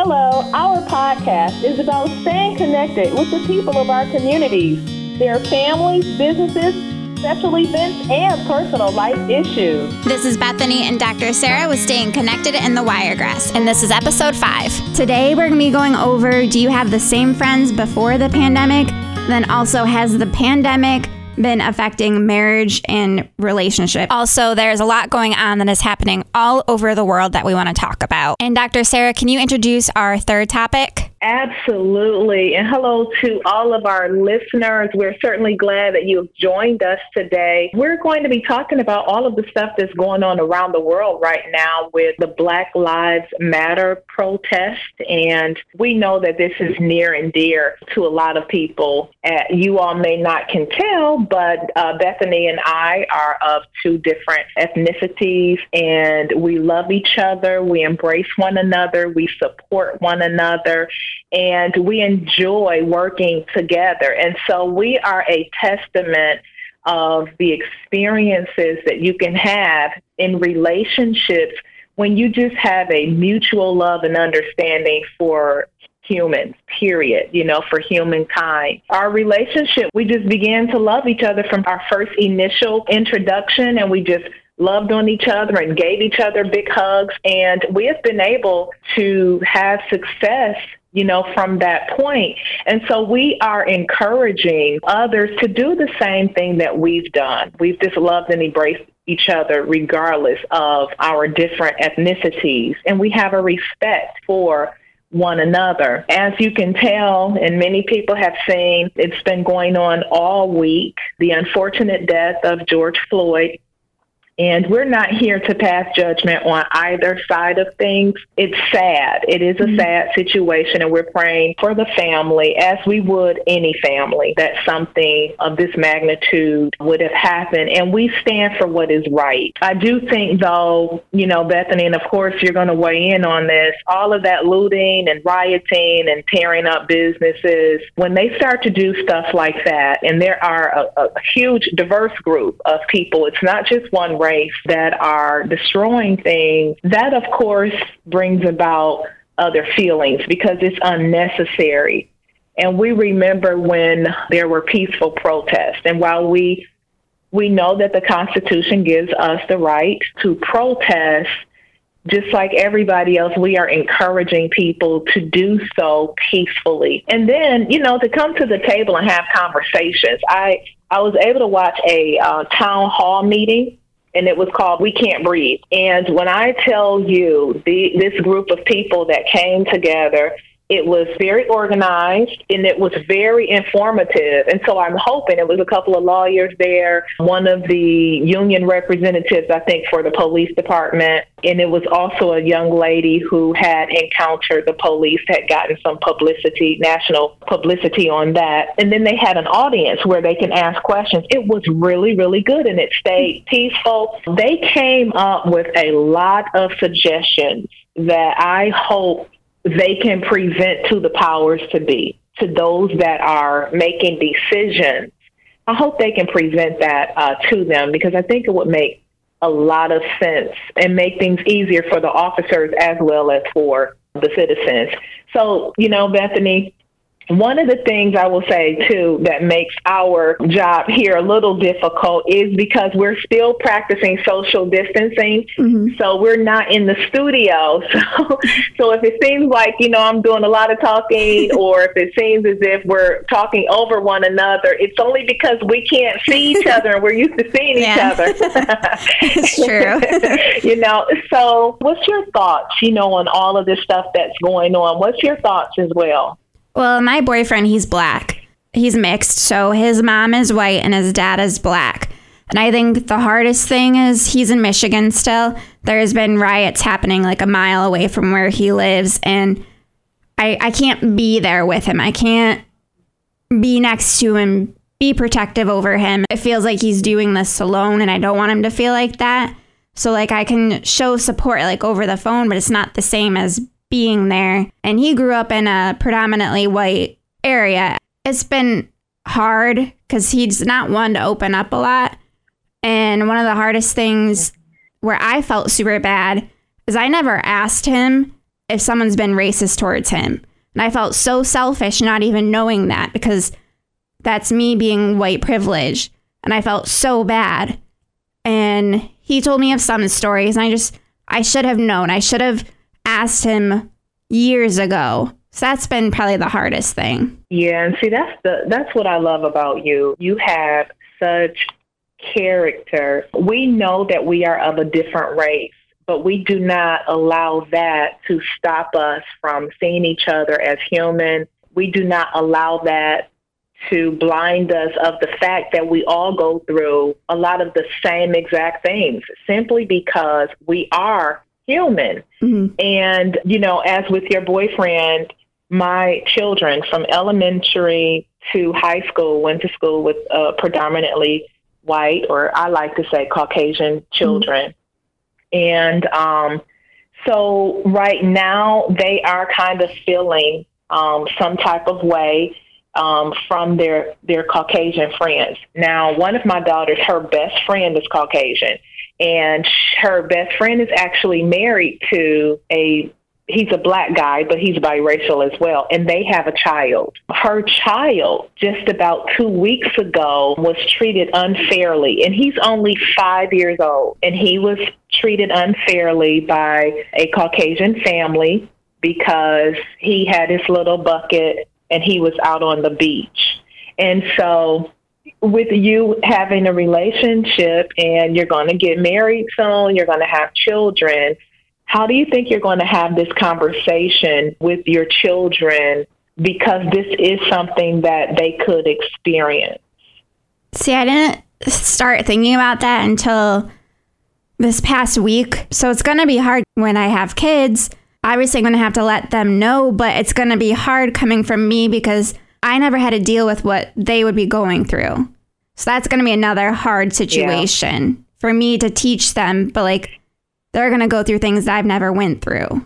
Hello, our podcast is about staying connected with the people of our communities, their families, businesses, special events, and personal life issues. This is Bethany and Dr. Sarah with Staying Connected in the Wiregrass, and this is episode five. Today, we're going to be going over do you have the same friends before the pandemic? Then also, has the pandemic been affecting marriage and relationship. Also, there's a lot going on that is happening all over the world that we want to talk about. And Dr. Sarah, can you introduce our third topic? Absolutely. And hello to all of our listeners. We're certainly glad that you've joined us today. We're going to be talking about all of the stuff that's going on around the world right now with the Black Lives Matter protest. And we know that this is near and dear to a lot of people. Uh, you all may not can tell, but uh, Bethany and I are of two different ethnicities and we love each other. We embrace one another. We support one another and we enjoy working together. And so we are a testament of the experiences that you can have in relationships when you just have a mutual love and understanding for humans, period, you know, for humankind. Our relationship, we just began to love each other from our first initial introduction and we just loved on each other and gave each other big hugs. And we have been able to have success you know, from that point. And so we are encouraging others to do the same thing that we've done. We've just loved and embraced each other regardless of our different ethnicities. And we have a respect for one another. As you can tell, and many people have seen, it's been going on all week, the unfortunate death of George Floyd and we're not here to pass judgment on either side of things. It's sad. It is a mm-hmm. sad situation, and we're praying for the family as we would any family that something of this magnitude would have happened. And we stand for what is right. I do think, though, you know, Bethany, and of course you're going to weigh in on this, all of that looting and rioting and tearing up businesses, when they start to do stuff like that, and there are a, a huge, diverse group of people, it's not just one race race that are destroying things, that of course brings about other feelings because it's unnecessary. And we remember when there were peaceful protests. And while we we know that the Constitution gives us the right to protest, just like everybody else, we are encouraging people to do so peacefully. And then, you know, to come to the table and have conversations. I I was able to watch a uh, town hall meeting and it was called We Can't Breathe. And when I tell you the, this group of people that came together it was very organized and it was very informative. And so I'm hoping it was a couple of lawyers there, one of the union representatives, I think, for the police department. And it was also a young lady who had encountered the police, had gotten some publicity, national publicity on that. And then they had an audience where they can ask questions. It was really, really good and it stayed peaceful. They came up with a lot of suggestions that I hope they can present to the powers to be, to those that are making decisions. I hope they can present that uh, to them because I think it would make a lot of sense and make things easier for the officers as well as for the citizens. So, you know, Bethany, one of the things I will say too that makes our job here a little difficult is because we're still practicing social distancing. Mm-hmm. So we're not in the studio. So, so if it seems like, you know, I'm doing a lot of talking or if it seems as if we're talking over one another, it's only because we can't see each other and we're used to seeing yeah. each other. it's true. you know, so what's your thoughts, you know, on all of this stuff that's going on? What's your thoughts as well? Well, my boyfriend, he's black. He's mixed. So his mom is white and his dad is black. And I think the hardest thing is he's in Michigan still. There's been riots happening like a mile away from where he lives. And I, I can't be there with him. I can't be next to him, be protective over him. It feels like he's doing this alone, and I don't want him to feel like that. So, like, I can show support like over the phone, but it's not the same as being there. And he grew up in a predominantly white area. It's been hard because he's not one to open up a lot. And one of the hardest things where I felt super bad is I never asked him if someone's been racist towards him. And I felt so selfish not even knowing that because that's me being white privileged. And I felt so bad. And he told me of some stories, and I just, I should have known. I should have asked him years ago. So that's been probably the hardest thing. Yeah, and see that's the that's what I love about you. You have such character. We know that we are of a different race, but we do not allow that to stop us from seeing each other as human. We do not allow that to blind us of the fact that we all go through a lot of the same exact things simply because we are human. Mm-hmm. And, you know, as with your boyfriend, my children from elementary to high school went to school with uh, predominantly white, or I like to say Caucasian children. Mm-hmm. And um, so right now they are kind of feeling um, some type of way um, from their, their Caucasian friends. Now, one of my daughters, her best friend is Caucasian and her best friend is actually married to a he's a black guy, but he's biracial as well, and they have a child. Her child, just about two weeks ago, was treated unfairly, and he's only five years old, and he was treated unfairly by a Caucasian family because he had his little bucket and he was out on the beach. And so with you having a relationship and you're going to get married soon, you're going to have children, how do you think you're going to have this conversation with your children because this is something that they could experience? See, I didn't start thinking about that until this past week. So it's going to be hard when I have kids. Obviously, I'm going to have to let them know, but it's going to be hard coming from me because I never had to deal with what they would be going through. So that's going to be another hard situation yeah. for me to teach them, but like they're going to go through things that I've never went through.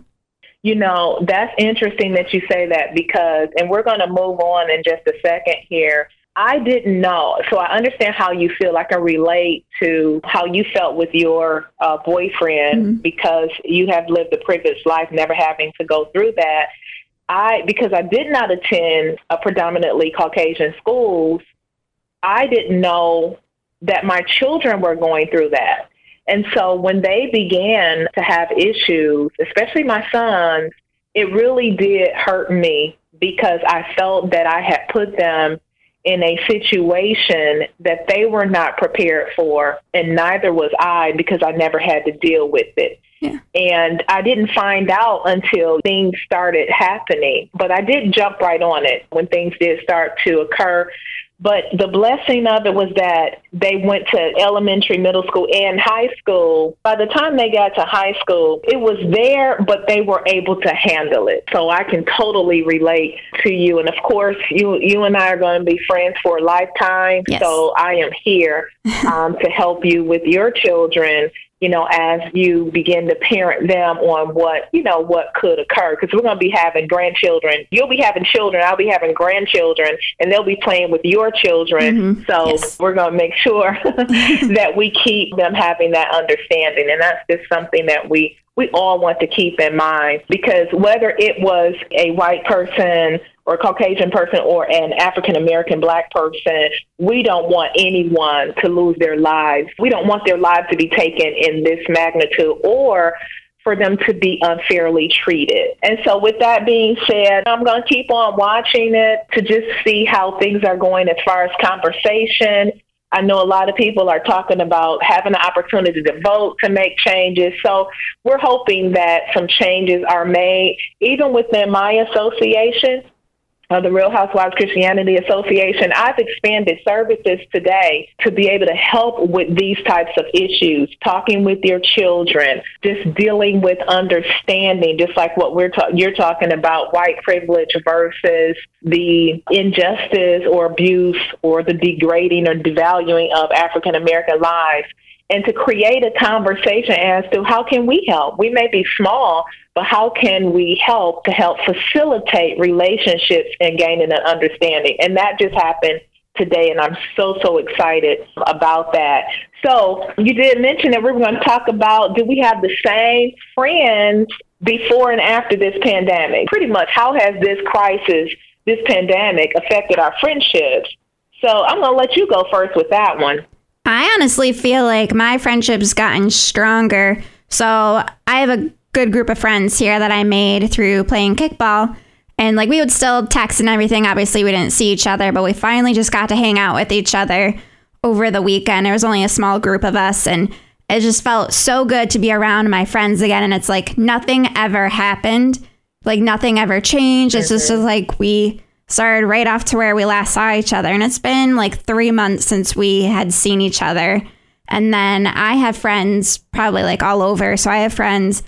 You know, that's interesting that you say that because and we're going to move on in just a second here. I didn't know. So I understand how you feel. I can relate to how you felt with your uh, boyfriend mm-hmm. because you have lived a privileged life, never having to go through that. I because I did not attend a predominantly Caucasian schools, I didn't know that my children were going through that. And so when they began to have issues, especially my sons, it really did hurt me because I felt that I had put them in a situation that they were not prepared for, and neither was I because I never had to deal with it. Yeah. And I didn't find out until things started happening, but I did jump right on it when things did start to occur. But the blessing of it was that they went to elementary, middle school, and high school. By the time they got to high school, it was there, but they were able to handle it. So I can totally relate to you. And of course, you you and I are going to be friends for a lifetime. Yes. So I am here um, to help you with your children you know, as you begin to parent them on what, you know, what could occur. Because we're going to be having grandchildren. You'll be having children. I'll be having grandchildren, and they'll be playing with your children. Mm-hmm. So yes. we're going to make sure that we keep them having that understanding. And that's just something that we we all want to keep in mind because whether it was a white person or a Caucasian person or an African American black person, we don't want anyone to lose their lives. We don't want their lives to be taken in this magnitude or for them to be unfairly treated. And so, with that being said, I'm going to keep on watching it to just see how things are going as far as conversation. I know a lot of people are talking about having the opportunity to vote to make changes. So we're hoping that some changes are made, even within my association uh, the Real Housewives Christianity Association, I've expanded services today to be able to help with these types of issues, talking with your children, just dealing with understanding, just like what we're ta- you're talking about, white privilege versus the injustice or abuse or the degrading or devaluing of African American lives and to create a conversation as to how can we help. We may be small, but how can we help to help facilitate relationships and gaining an understanding? And that just happened today, and I'm so, so excited about that. So, you did mention that we were going to talk about do we have the same friends before and after this pandemic. Pretty much, how has this crisis, this pandemic, affected our friendships? So I'm going to let you go first with that one. I honestly feel like my friendship's gotten stronger. So I have a good group of friends here that I made through playing kickball. And like we would still text and everything. Obviously, we didn't see each other, but we finally just got to hang out with each other over the weekend. There was only a small group of us, and it just felt so good to be around my friends again. And it's like nothing ever happened, like nothing ever changed. It's just, just like we started right off to where we last saw each other. And it's been like three months since we had seen each other. And then I have friends probably like all over. So I have friends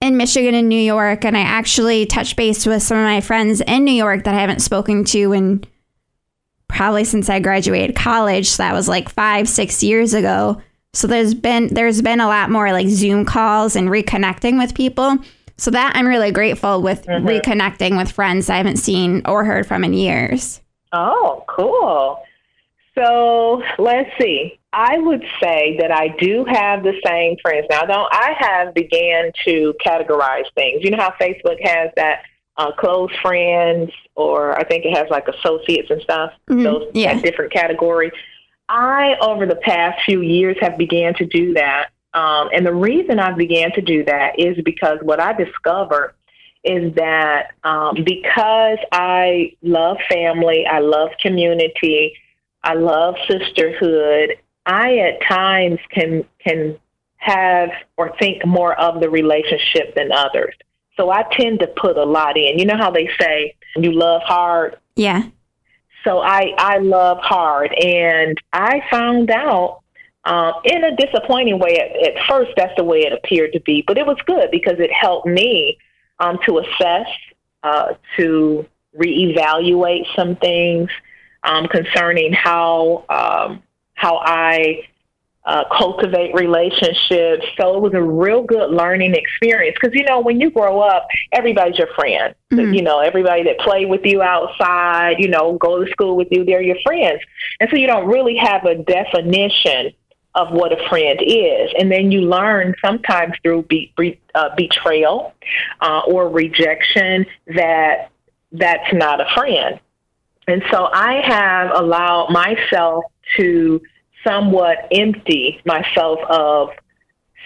in Michigan and New York. And I actually touched base with some of my friends in New York that I haven't spoken to in probably since I graduated college. So that was like five, six years ago. So there's been there's been a lot more like Zoom calls and reconnecting with people. So that I'm really grateful with mm-hmm. reconnecting with friends I haven't seen or heard from in years. Oh, cool. So let's see. I would say that I do have the same friends now. Though I have began to categorize things. You know how Facebook has that uh, close friends, or I think it has like associates and stuff. Mm-hmm. Those yeah. different categories. I over the past few years have began to do that um, and the reason I began to do that is because what I discovered is that um, because I love family, I love community, I love sisterhood, I at times can can have or think more of the relationship than others. So I tend to put a lot in. You know how they say you love hard? Yeah. So I I love hard and I found out um, in a disappointing way, at, at, first, that's the way it appeared to be, but it was good because it helped me um, to assess, uh, to reevaluate some things um, concerning how um, how I uh, cultivate relationships. So it was a real good learning experience because you know when you grow up, everybody's your friend. Mm-hmm. You know everybody that play with you outside, you know, go to school with you, they're your friends, and so you don't really have a definition of what a friend is. And then you learn sometimes through be, be, uh, betrayal uh, or rejection that that's not a friend. And so I have allowed myself to somewhat empty myself of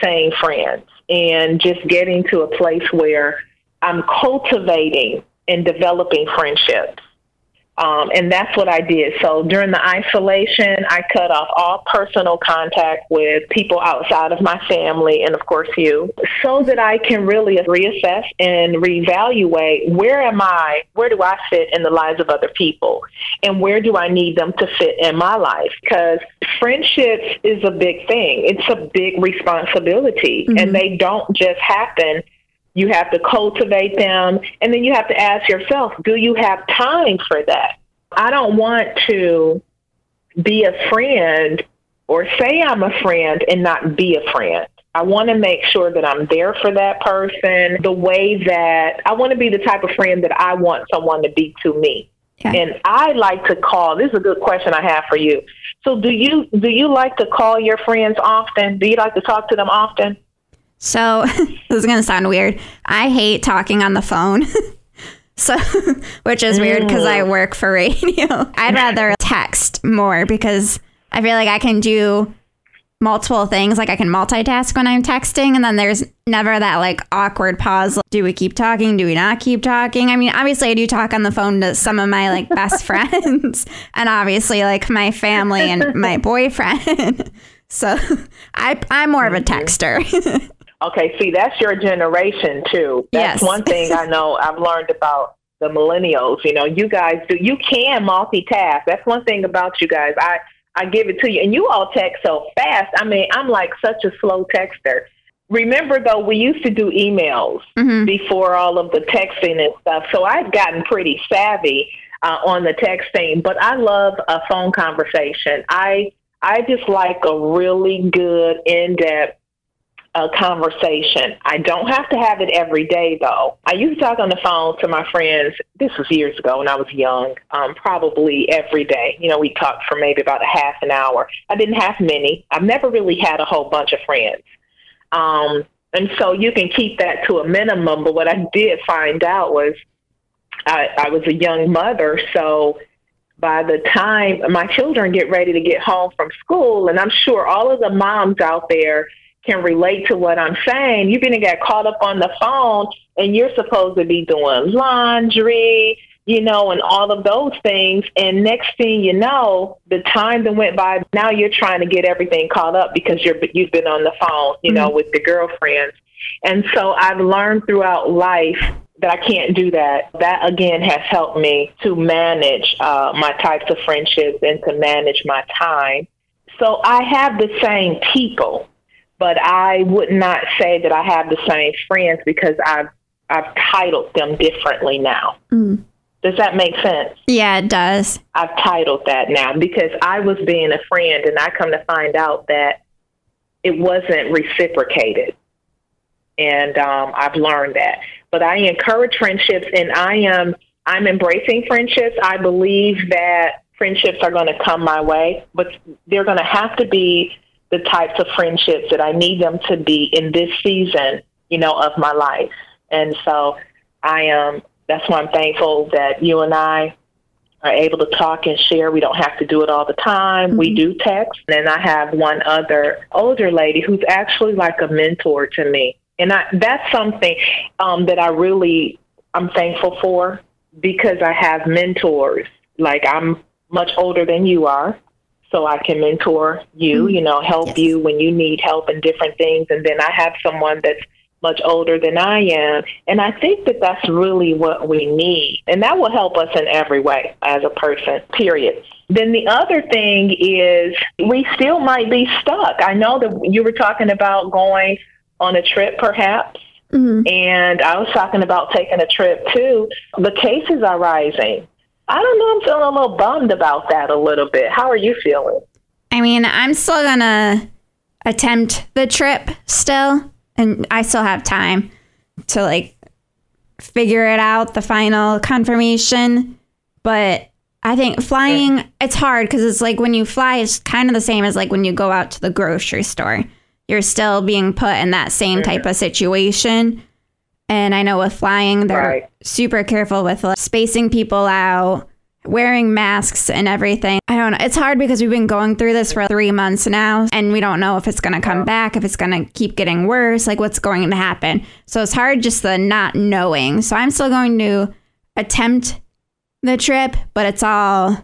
saying friends and just getting to a place where I'm cultivating and developing friendships. Um, and that's what I did. So during the isolation, I cut off all personal contact with people outside of my family and, of course, you, so that I can really reassess and reevaluate where am I, where do I fit in the lives of other people, and where do I need them to fit in my life? Because friendships is a big thing, it's a big responsibility, mm-hmm. and they don't just happen you have to cultivate them. And then you have to ask yourself, do you have time for that? I don't want to be a friend or say I'm a friend and not be a friend. I want to make sure that I'm there for that person the way that I want to be the type of friend that I want someone to be to me. Okay. And I like to call. This is a good question I have for you. So, do you do you like to call your friends often? Do you like to talk to them often? So, this is going to sound weird. I hate talking on the phone. so, which is weird because I work for radio. I'd rather text more because I feel like I can do multiple things. Like I can multitask when I'm texting, and then there's never that like awkward pause. Do we keep talking? Do we not keep talking? I mean, obviously, I do talk on the phone to some of my like best friends, and obviously, like my family and my boyfriend. so I, I'm more of a texter. Okay, see, that's your generation too. That's yes. one thing I know I've learned about the millennials. You know, you guys do you can multitask. That's one thing about you guys. I I give it to you, and you all text so fast. I mean, I'm like such a slow texter. Remember though, we used to do emails mm-hmm. before all of the texting and stuff. So I've gotten pretty savvy uh, on the texting, but I love a phone conversation. I I just like a really good in depth a conversation. I don't have to have it every day, though. I used to talk on the phone to my friends. This was years ago when I was young, um, probably every day. You know, we talked for maybe about a half an hour. I didn't have many. I've never really had a whole bunch of friends. Um, And so you can keep that to a minimum. But what I did find out was I, I was a young mother. So by the time my children get ready to get home from school, and I'm sure all of the moms out there can relate to what I'm saying, you're going to get caught up on the phone and you're supposed to be doing laundry, you know, and all of those things. And next thing you know, the time that went by, now you're trying to get everything caught up because you're you've been on the phone, you know, mm-hmm. with the girlfriends. And so I've learned throughout life that I can't do that. That again has helped me to manage uh, my types of friendships and to manage my time. So I have the same people, but I would not say that I have the same friends because I've I've titled them differently now. Mm. Does that make sense? Yeah, it does. I've titled that now because I was being a friend and I come to find out that it wasn't reciprocated. And um, I've learned that. But I encourage friendships and I am I'm embracing friendships. I believe that friendships are going to come my way, but they're going to have to be the types of friendships that I need them to be in this season, you know, of my life. And so I am that's why I'm thankful that you and I are able to talk and share. We don't have to do it all the time. Mm-hmm. We do text. And I have one other older lady who's actually like a mentor to me. And I, that's something um, that I really I'm thankful for because I have mentors. Like I'm much older than you are, so I can mentor you, mm-hmm. you know, help yes. you when you need help in different things. And then I have someone that's much older than I am. And I think that that's really what we need. And that will help us in every way as a person, period. Then the other thing is we still might be stuck. I know that you were talking about going on a trip perhaps. Mm-hmm. And I was talking about taking a trip too. The cases are rising. I don't know. I'm feeling a little bummed about that a little bit. How are you feeling? I mean, I'm still going to attempt the trip still and I still have time to like figure it out, the final confirmation. But I think flying, it's hard because it's like when you fly, it's kind of the same as like when you go out to the grocery store. You're still being put in that same type of situation. And I know with flying, they're right. super careful with like, spacing people out, wearing masks and everything. I don't know. It's hard because we've been going through this for three months now and we don't know if it's going to come back, if it's going to keep getting worse, like what's going to happen. So it's hard just the not knowing. So I'm still going to attempt the trip, but it's all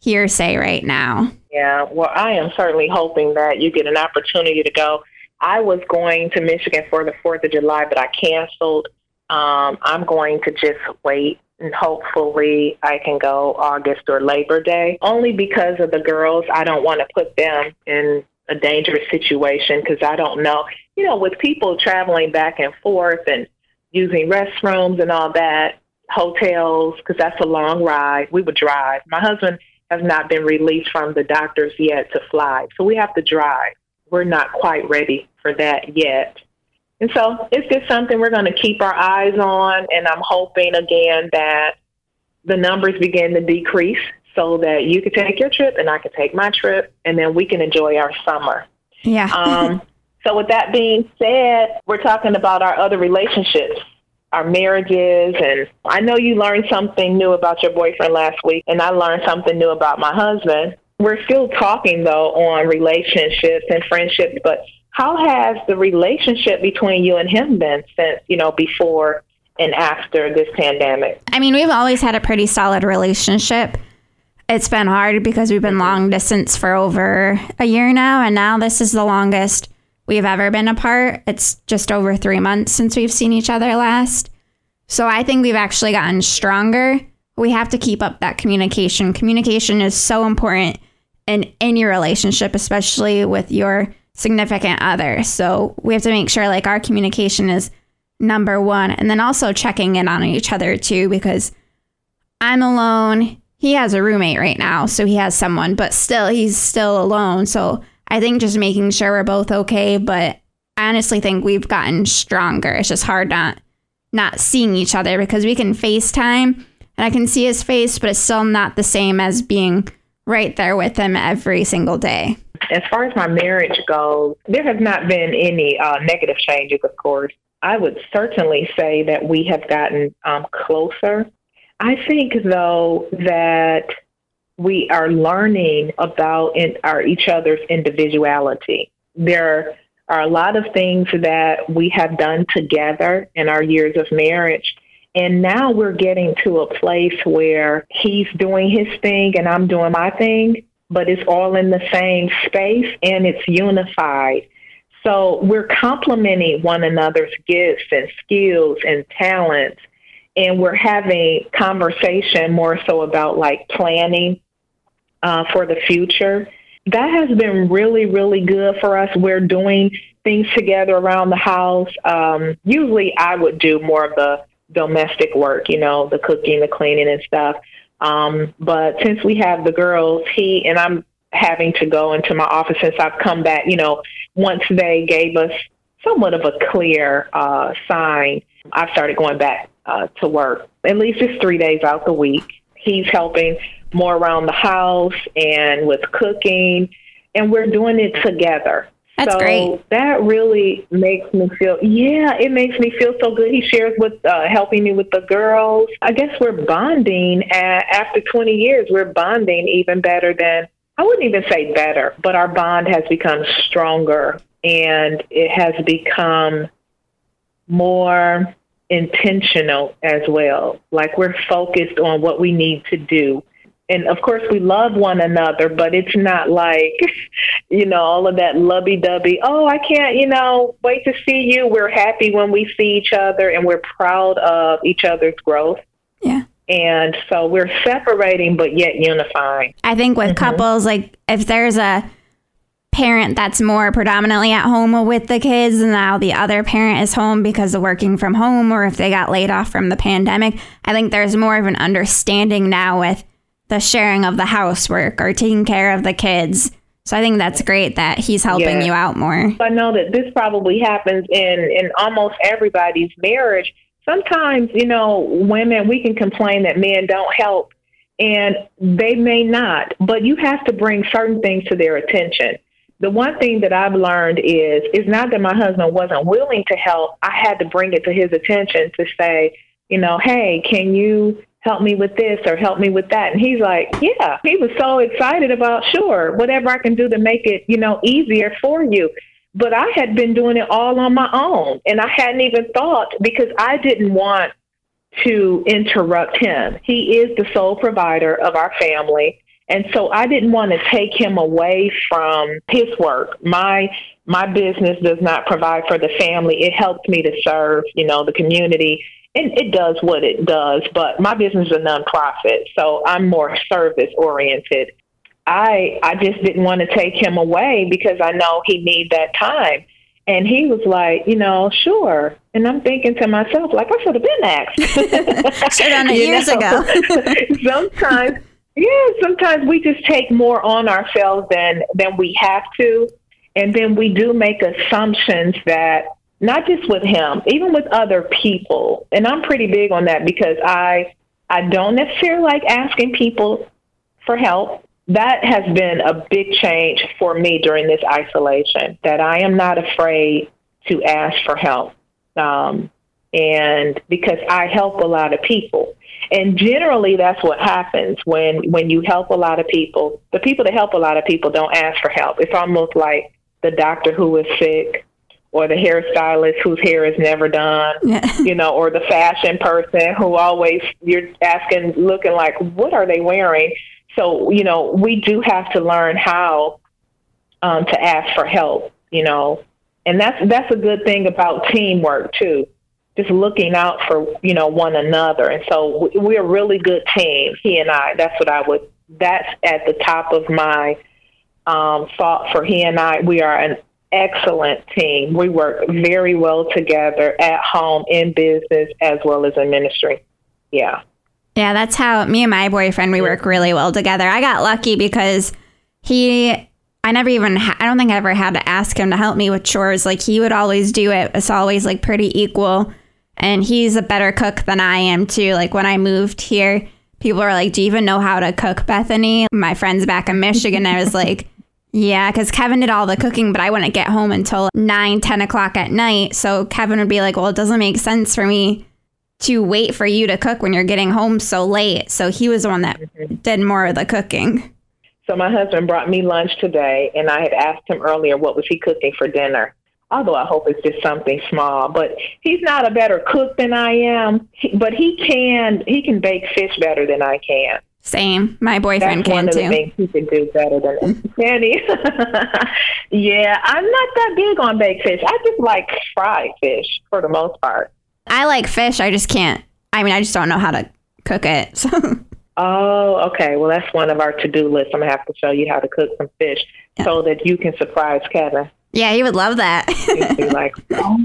hearsay right now. Yeah, well, I am certainly hoping that you get an opportunity to go. I was going to Michigan for the 4th of July, but I canceled. Um, I'm going to just wait and hopefully I can go August or Labor Day. Only because of the girls, I don't want to put them in a dangerous situation because I don't know. You know, with people traveling back and forth and using restrooms and all that, hotels, because that's a long ride. We would drive. My husband has not been released from the doctors yet to fly, so we have to drive. We're not quite ready for that yet. And so it's just something we're going to keep our eyes on. And I'm hoping again that the numbers begin to decrease so that you can take your trip and I can take my trip and then we can enjoy our summer. Yeah. um, so with that being said, we're talking about our other relationships, our marriages. And I know you learned something new about your boyfriend last week and I learned something new about my husband. We're still talking though on relationships and friendships, but how has the relationship between you and him been since, you know, before and after this pandemic? I mean, we've always had a pretty solid relationship. It's been hard because we've been long distance for over a year now, and now this is the longest we've ever been apart. It's just over three months since we've seen each other last. So I think we've actually gotten stronger. We have to keep up that communication. Communication is so important in any relationship, especially with your significant other. So we have to make sure like our communication is number one and then also checking in on each other too because I'm alone. He has a roommate right now, so he has someone, but still he's still alone. So I think just making sure we're both okay, but I honestly think we've gotten stronger. It's just hard not not seeing each other because we can FaceTime and I can see his face, but it's still not the same as being right there with them every single day as far as my marriage goes, there has not been any uh, negative changes, of course. I would certainly say that we have gotten um, closer. I think, though, that we are learning about in our each other's individuality. There are a lot of things that we have done together in our years of marriage. And now we're getting to a place where he's doing his thing and I'm doing my thing, but it's all in the same space and it's unified. So we're complementing one another's gifts and skills and talents. And we're having conversation more so about like planning uh, for the future. That has been really, really good for us. We're doing things together around the house. Um, usually I would do more of the domestic work, you know, the cooking, the cleaning and stuff. Um, but since we have the girls, he and I'm having to go into my office since I've come back, you know, once they gave us somewhat of a clear uh, sign, I started going back uh, to work. At least it's three days out the week. He's helping more around the house and with cooking, and we're doing it together. That's so great. That really makes me feel, yeah, it makes me feel so good. He shares with, uh, helping me with the girls. I guess we're bonding at, after 20 years. We're bonding even better than, I wouldn't even say better, but our bond has become stronger and it has become more intentional as well. Like we're focused on what we need to do and of course we love one another, but it's not like, you know, all of that lovey dovey. Oh, I can't, you know, wait to see you. We're happy when we see each other and we're proud of each other's growth. Yeah. And so we're separating, but yet unifying. I think with Mhm. couples, like if there's a parent that's more predominantly at home with the kids and now the other parent is home because of working from home or if they got laid off from the pandemic, I think there's more of an understanding now with the sharing of the housework or taking care of the kids. So I think that's great that he's helping Yeah. you out more. I know that this probably happens in in almost everybody's marriage. Sometimes, you know, women we can complain that men don't help and they may not, but you have to bring certain things to their attention. The one thing that I've learned is it's not that my husband wasn't willing to help. I had to bring it to his attention to say, you know, hey, can you help me with this or help me with that? And he's like, yeah. He was so excited about, sure, whatever I can do to make it, you know, easier for you. But I had been doing it all on my own and I hadn't even thought because I didn't want to interrupt him. He is the sole provider of our family. And so I didn't want to take him away from his work. My my business does not provide for the family. It helps me to serve, you know, the community. And it does what it does, but my business is a nonprofit, so I'm more service oriented. I I just didn't want to take him away because I know he need that time. And he was like, you know, sure. And I'm thinking to myself, like I should have been asked. Should have it years know? ago. sometimes, yeah, sometimes we just take more on ourselves than than we have to, and then we do make assumptions that not just with him, even with other people. And I'm pretty big on that because I I don't necessarily like asking people for help. That has been a big change for me during this isolation. That I am not afraid to ask for help. Um, and because I help a lot of people. And generally that's what happens when when you help a lot of people. The people that help a lot of people don't ask for help. It's almost like the doctor who is sick or the hairstylist whose hair is never done, Yeah. you know, or the fashion person who always you're asking looking like what are they wearing? So, you know, we do have to learn how um, to ask for help, you know. And that's that's a good thing about teamwork too just looking out for you know one another and so we- we're a really good team he and i that's what i would that's at the top of my um thought for he and i we are an excellent team we work very well together at home in business as well as in ministry yeah Yeah, that's how me and my boyfriend we work really well together. I got lucky because he I never even ha- I don't think I ever had to ask him to help me with chores. Like he would always do it. It's always like pretty equal. And he's a better cook than I am too. Like when I moved here, people were like, "Do you even know how to cook, Bethany?" My friends back in Michigan, I was like, Yeah, because Kevin did all the cooking, but I wouldn't get home until 9, 10 o'clock at night. So Kevin would be like, Well, it doesn't make sense for me to wait for you to cook when you're getting home so late. So he was the one that mm-hmm. did more of the cooking. So my husband brought me lunch today, and I had asked him earlier what was he cooking for dinner. Although I hope it's just something small, but he's not a better cook than I am. But he can he can bake fish better than I can. Same. My boyfriend That's can one of the too. things he can do better than Danny. yeah, I'm not that big on baked fish. I just like fried fish for the most part. I like fish. I just can't. I mean, I just don't know how to cook it. So Oh, okay. Well, that's one of our to-do lists. I'm gonna have to show you how to cook some fish Yeah. so that you can surprise Kevin. yeah, he would love that. He'd be like, oh.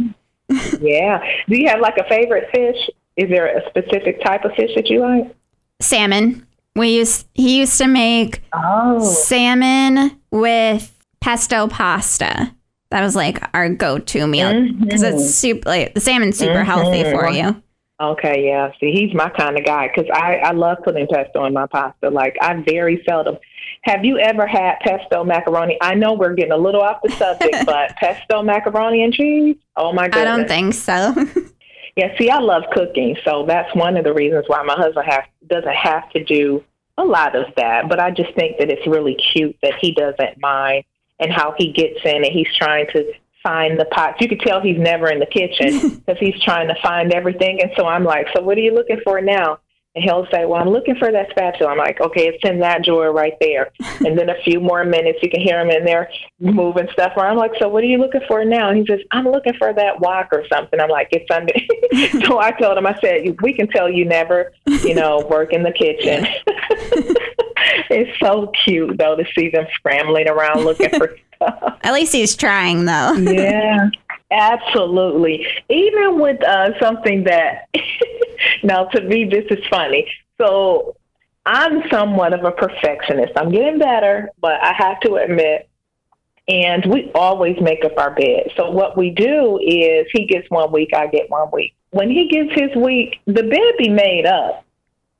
yeah. Do you have like a favorite fish? Is there a specific type of fish that you like? salmon. We used he used to make Oh, salmon with pesto pasta. That was like our go-to meal because it's mm-hmm. super. Like the salmon's super healthy mm-hmm. for you. okay. Yeah. See, he's my kind of guy because I I love putting pesto in my pasta. Like I very seldom. Have you ever had pesto macaroni? I know we're getting a little off the subject, but pesto macaroni and cheese. Oh my god! I don't think so. Yeah, see, I love cooking, so that's one of the reasons why my husband have, doesn't have to do a lot of that. But I just think that it's really cute that he doesn't mind and how he gets in and he's trying to find the pots. You could tell he's never in the kitchen because he's trying to find everything. And so I'm like, so what are you looking for now? He'll say, well, I'm looking for that spatula. I'm like, okay, it's in that drawer right there. And then a few more minutes, you can hear him in there moving stuff around. I'm like, so what are you looking for now? And he says, I'm looking for that wok or something. I'm like, it's under. so I told him, I said, we can tell you never, you know, work in the kitchen. it's so cute though to see them scrambling around looking for stuff. At least he's trying though. Yeah, absolutely. Even with uh, something that, now to me, this is funny. So I'm somewhat of a perfectionist. I'm getting better, but I have to admit, and we always make up our bed. So what we do is he gets one week, I get one week. When he gets his week, the bed be made up,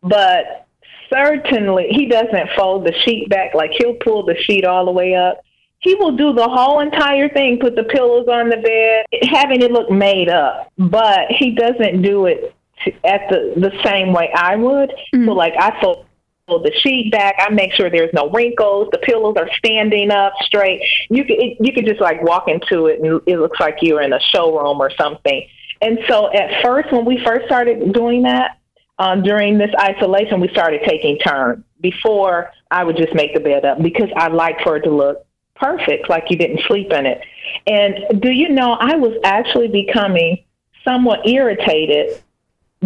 but certainly he doesn't fold the sheet back. Like he'll pull the sheet all the way up he will do the whole entire thing, put the pillows on the bed, having it look made up. But he doesn't do it to, at the the same way I would. So like I fold fold the sheet back. I make sure there's no wrinkles. The pillows are standing up straight. You could it, you could just like walk into it and it looks like you're in a showroom or something. And so at first, when we first started doing that um, during this isolation, we started taking turns. Before I would just make the bed up because I like for it to look perfect, like you didn't sleep in it. And do you know, I was actually becoming somewhat irritated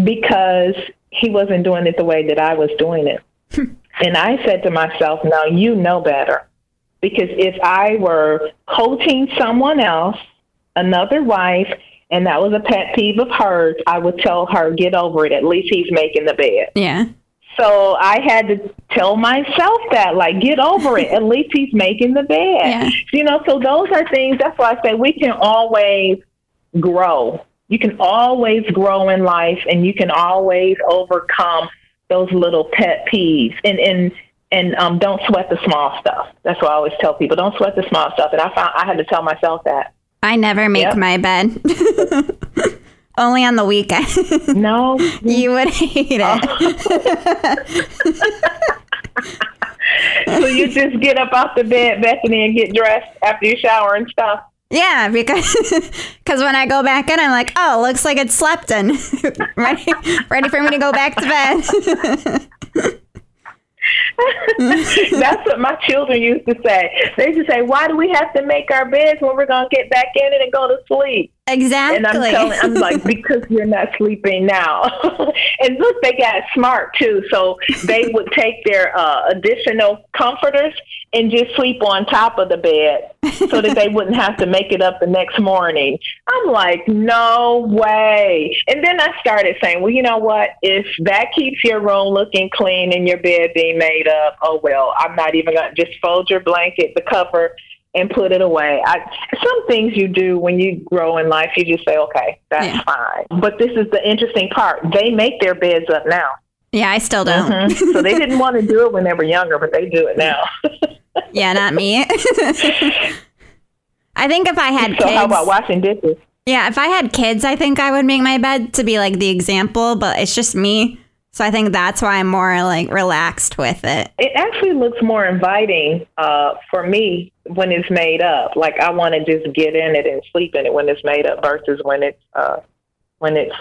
because he wasn't doing it the way that I was doing it. and I said to myself, now you know better. Because if I were coaching someone else, another wife, and that was a pet peeve of hers, I would tell her, get over it. At least he's making the bed. Yeah. So I had to tell myself that, like, get over it. At least he's making the bed. Yeah. You know, so those are things, that's why I say we can always grow. You can always grow in life and you can always overcome those little pet peeves. And, and, and um, don't sweat the small stuff. That's what I always tell people. Don't sweat the small stuff. And I found I had to tell myself that. I never make Yep. my bed. Only on the weekend. No, you would hate it. so you just get up off the bed, Bethany, and get dressed after you shower and stuff. Yeah, because cause when I go back in, I'm like, oh, looks like it's slept in. ready, ready for me to go back to bed. That's what my children used to say. They used to say, "Why do we have to make our beds when we're gonna get back in it and go to sleep?" exactly. And I'm telling, I'm like, because you're not sleeping now. and look, they got smart too. So they would take their uh, additional comforters and just sleep on top of the bed so that they wouldn't have to make it up the next morning. I'm like, no way. And then I started saying, well, you know what? If that keeps your room looking clean and your bed being made up, oh well, I'm not even gonna just fold your blanket, the cover, and put it away. I, some things you do when you grow in life, you just say, okay, that's Yeah. fine. But this is the interesting part. They make their beds up now. yeah, I still don't. Mhm. so they didn't want to do it when they were younger, but they do it now. yeah, not me. I think if I had so kids, how about washing dishes? yeah, if I had kids, I think I would make my bed to be like the example. But it's just me, so I think that's why I'm more like relaxed with it. It actually looks more inviting uh, for me when it's made up. Like I want to just get in it and sleep in it when it's made up versus when it's uh, when it's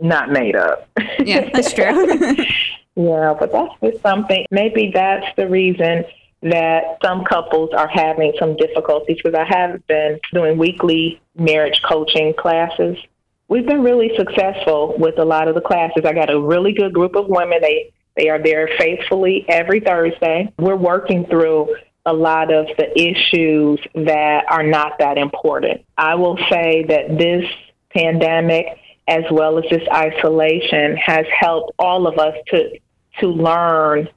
not made up. Yeah, that's true. yeah, but that's just something. Maybe that's the reason that some couples are having some difficulties because I have been doing weekly marriage coaching classes. We've been really successful with a lot of the classes. I got a really good group of women. They they are there faithfully every Thursday. We're working through a lot of the issues that are not that important. I will say that this pandemic as well as this isolation has helped all of us to to learn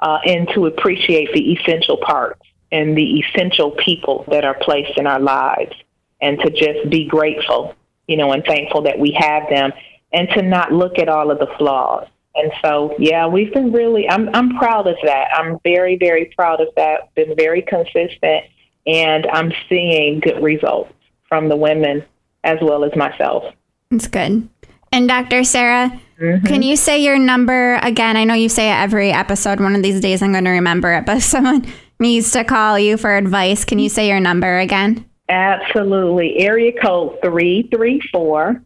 uh, and to appreciate the essential parts and the essential people that are placed in our lives and to just be grateful, you know, and thankful that we have them and to not look at all of the flaws. And so, yeah, we've been really, I'm, I'm proud of that. I'm very, very proud of that. Been very consistent and I'm seeing good results from the women as well as myself. That's good. And Dr. Sarah, mm-hmm. can you say your number again? I know you say it every episode. One of these days I'm going to remember it, but if someone needs to call you for advice, can you say your number again? Absolutely. Area code 334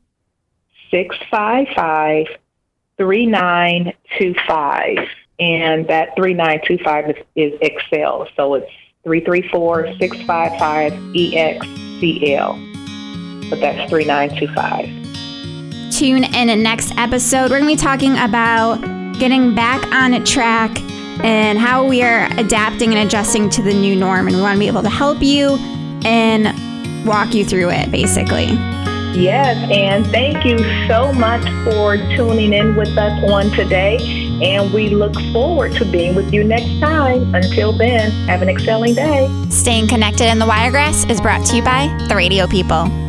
655 3925. And that 3925 is, is Excel. So it's 334 655 EXCL. But that's 3925 tune in next episode. We're going to be talking about getting back on track and how we are adapting and adjusting to the new norm. And we want to be able to help you and walk you through it, basically. Yes, and thank you so much for tuning in with us on today. And we look forward to being with you next time. Until then, have an excelling day. Staying connected in the Wiregrass is brought to you by the Radio People.